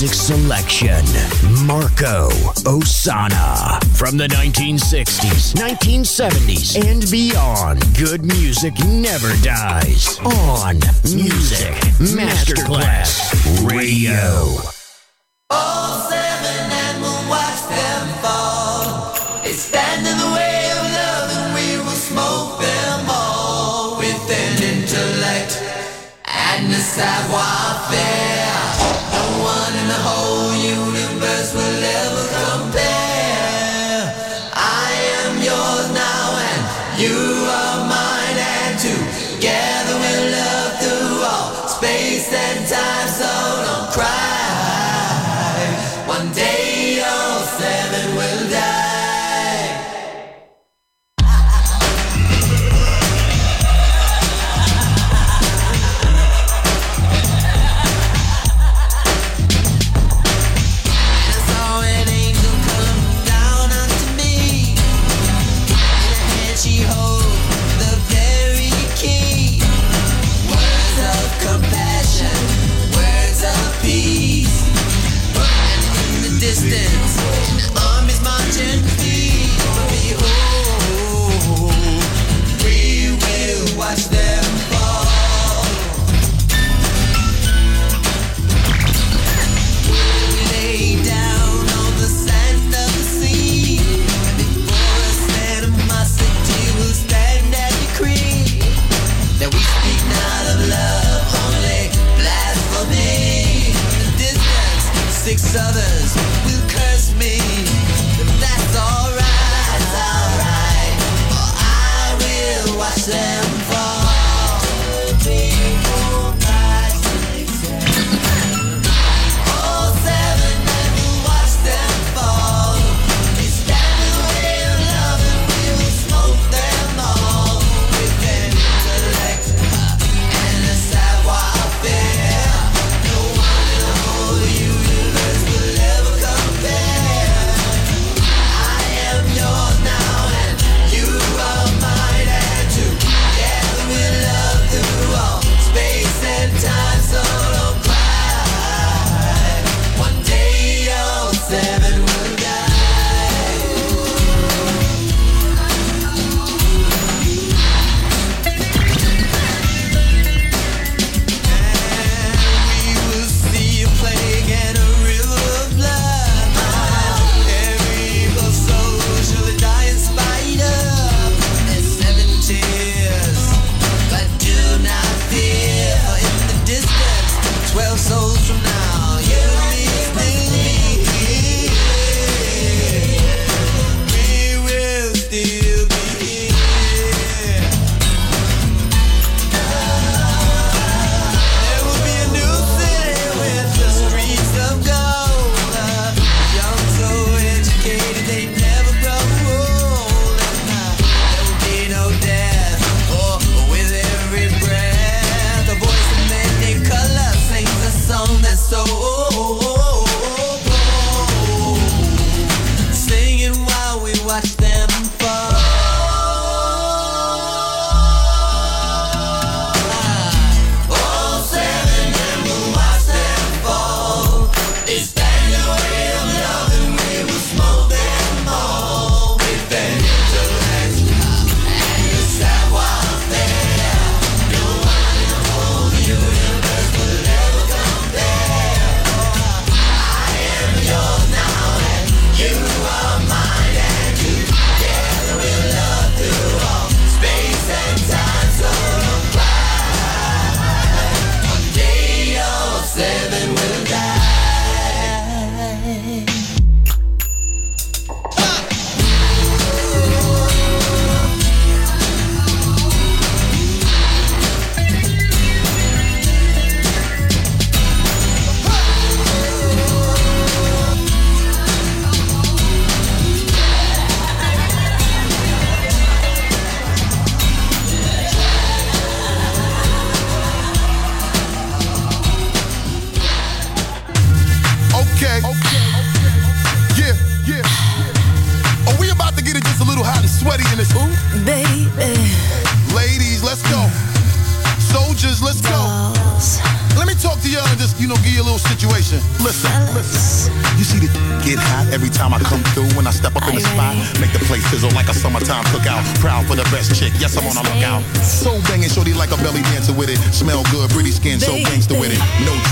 Classic Selection Marco Ossanna. From the 1960s, 1970s, and beyond, good music never dies. On Music Masterclass Radio. All seven, and we'll watch them fall. They stand in the way of love, and we will smoke them all with an intellect and a savoir faire.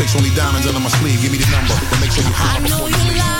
It. Only diamonds under my sleeve. Give me the number, but make sure you call I know you you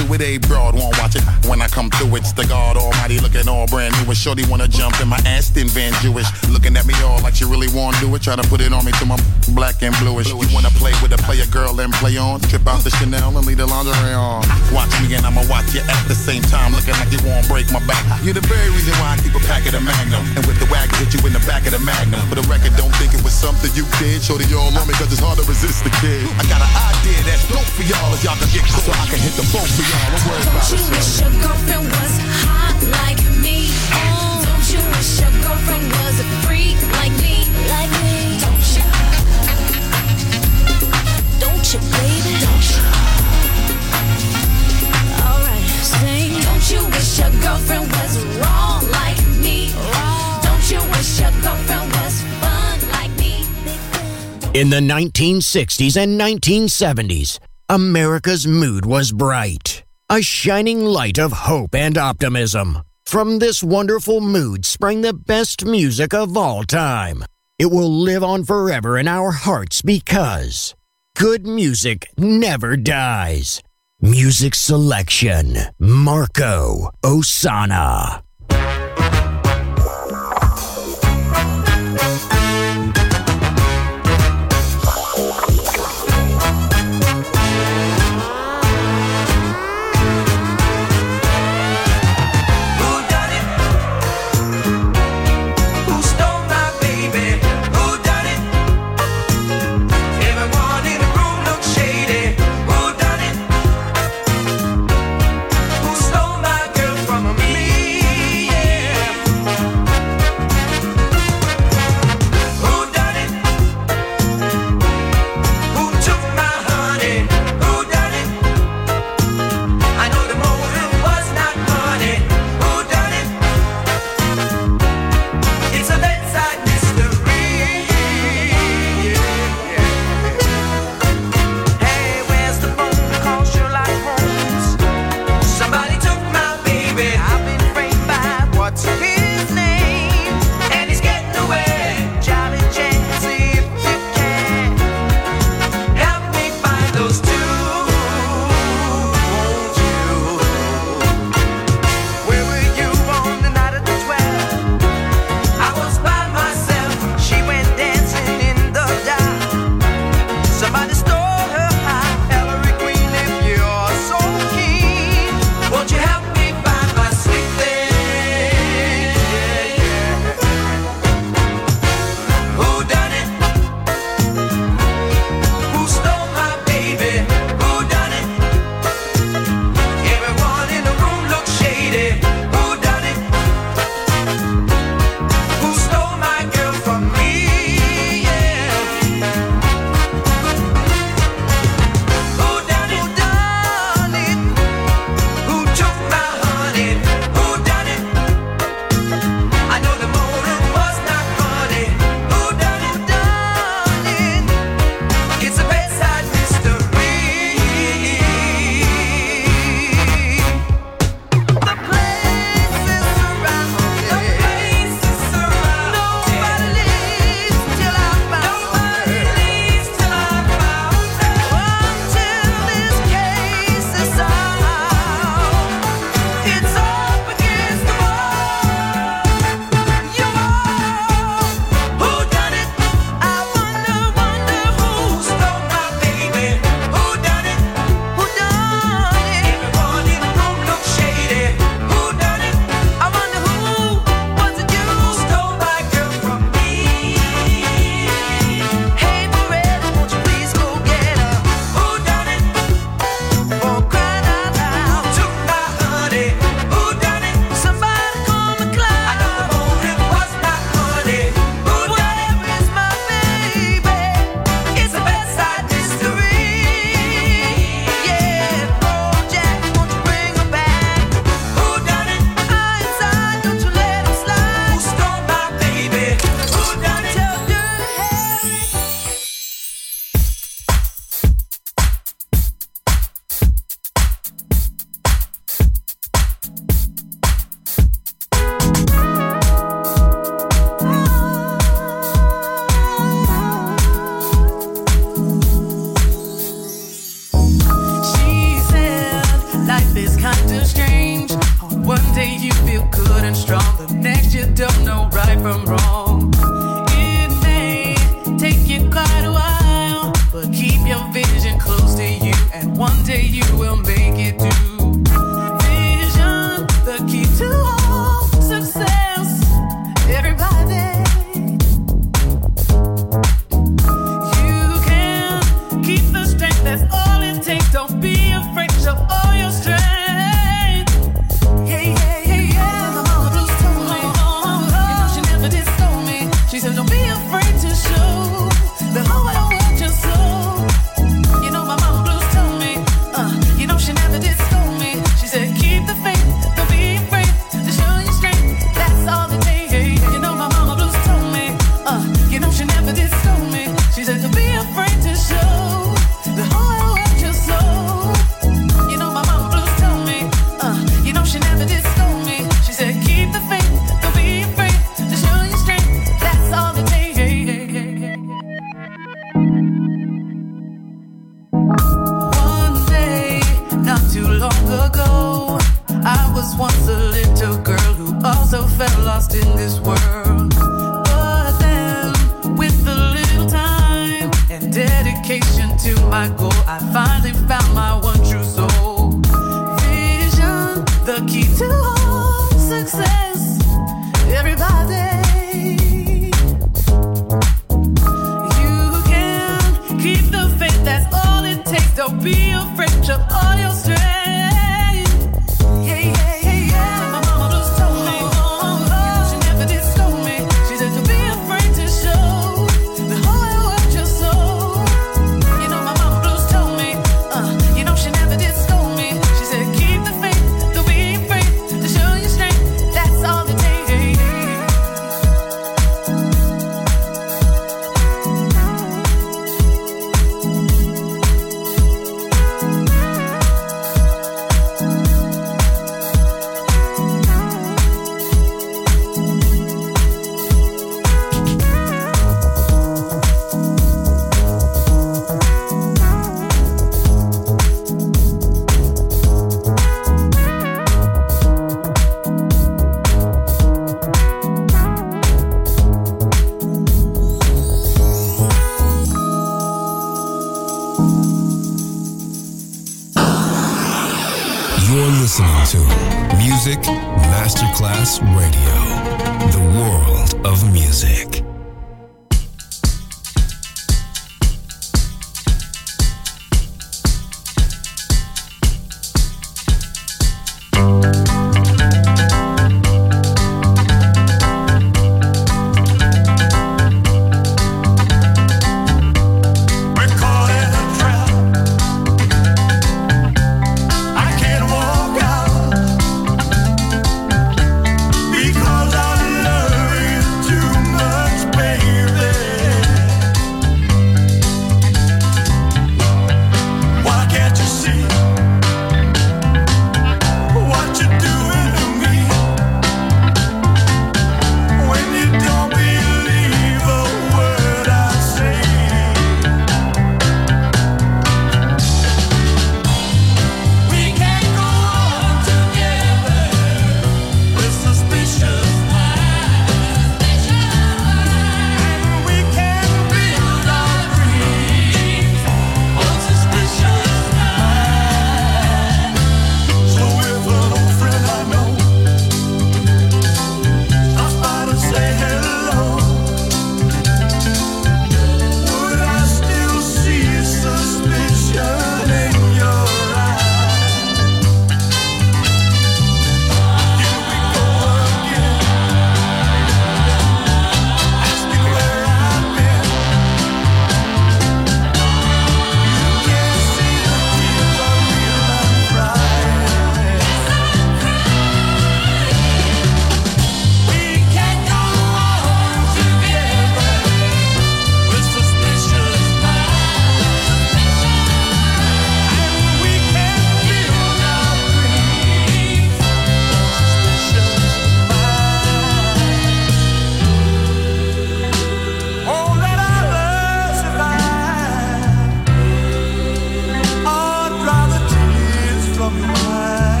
it. A broad won't watch it. When I come through, it's the God Almighty looking all brand new. And Shorty wanna jump in my Aston Van Jewish. Looking at me all like she really wanna do it. Try to put it on me to my black and bluish. You wanna play with a player girl and play on? Trip out the Chanel and leave the lingerie on. Watch me and I'ma watch you at the same time. Looking like you won't break my back. You're the very reason why I keep a pack of the Magnum. And with the wag, hit you in the back of the Magnum. For the record, don't think it was something you did. Shorty all on me cause it's hard to resist the kid. I got an idea that's dope for y'all if y'all can get close. So I can hit the boat for y'all. I'm worried about you it. In the 1960s and 1970s, America's mood was bright, a shining light of hope and optimism. From this wonderful mood sprang the best music of all time. It will live on forever in our hearts because good music never dies. Music selection Marco Ossanna.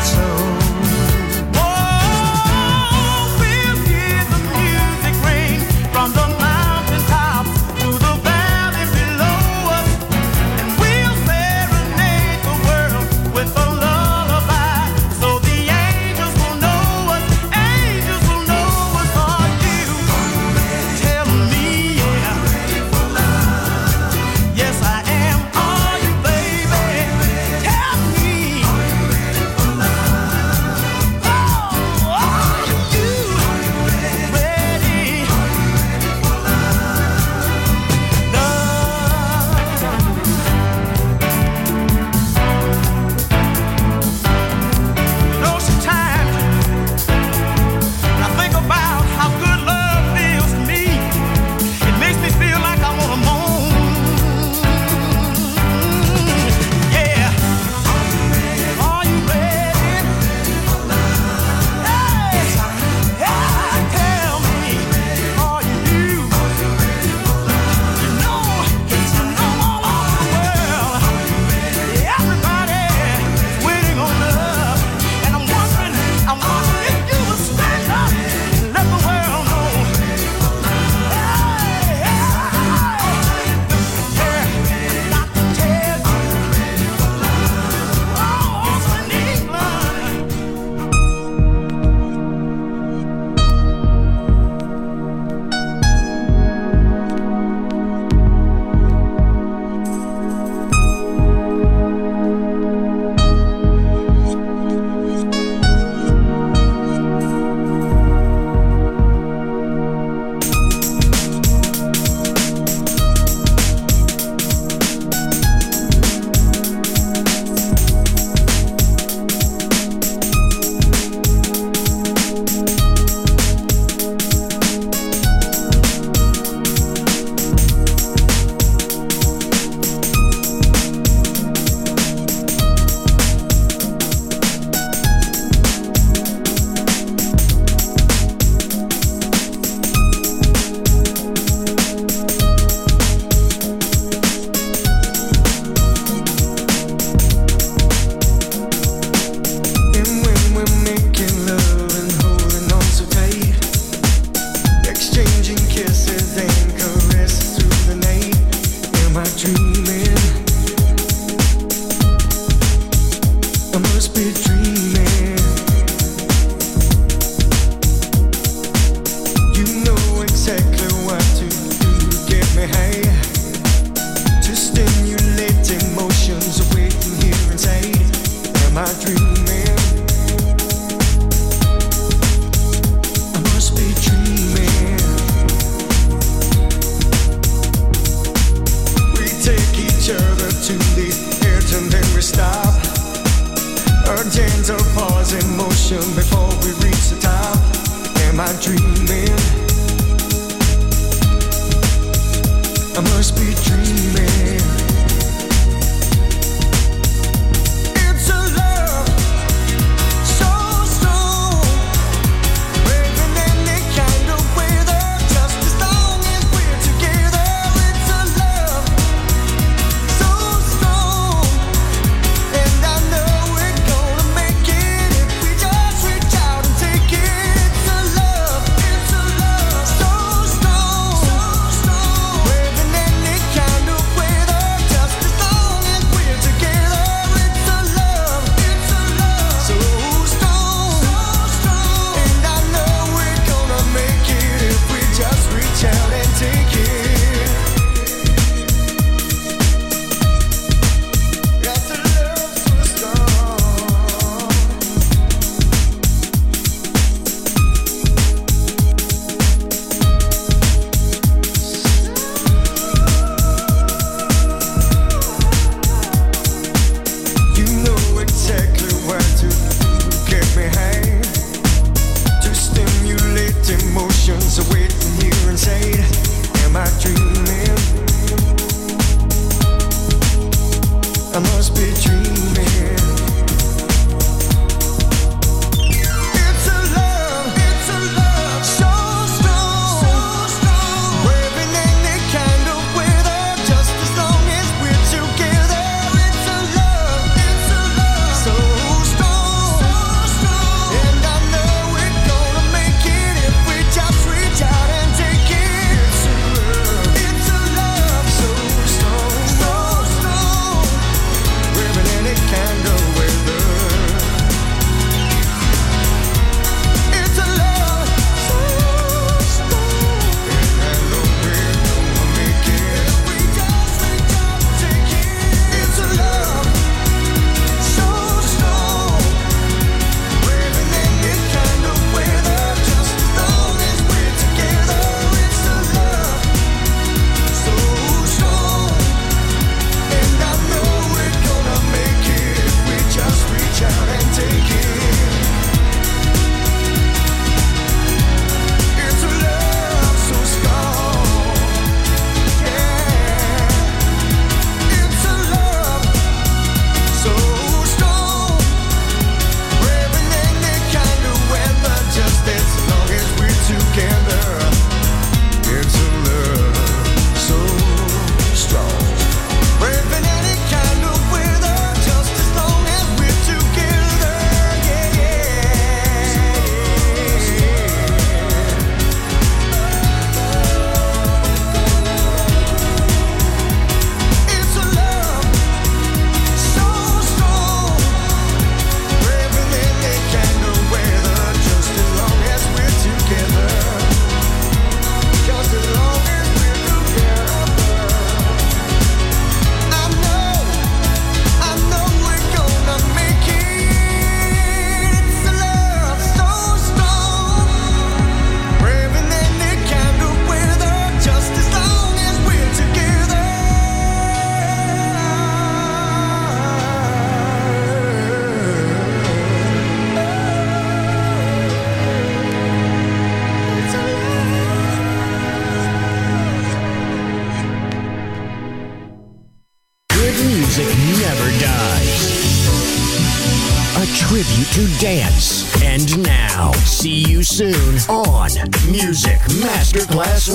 so.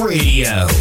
Radio.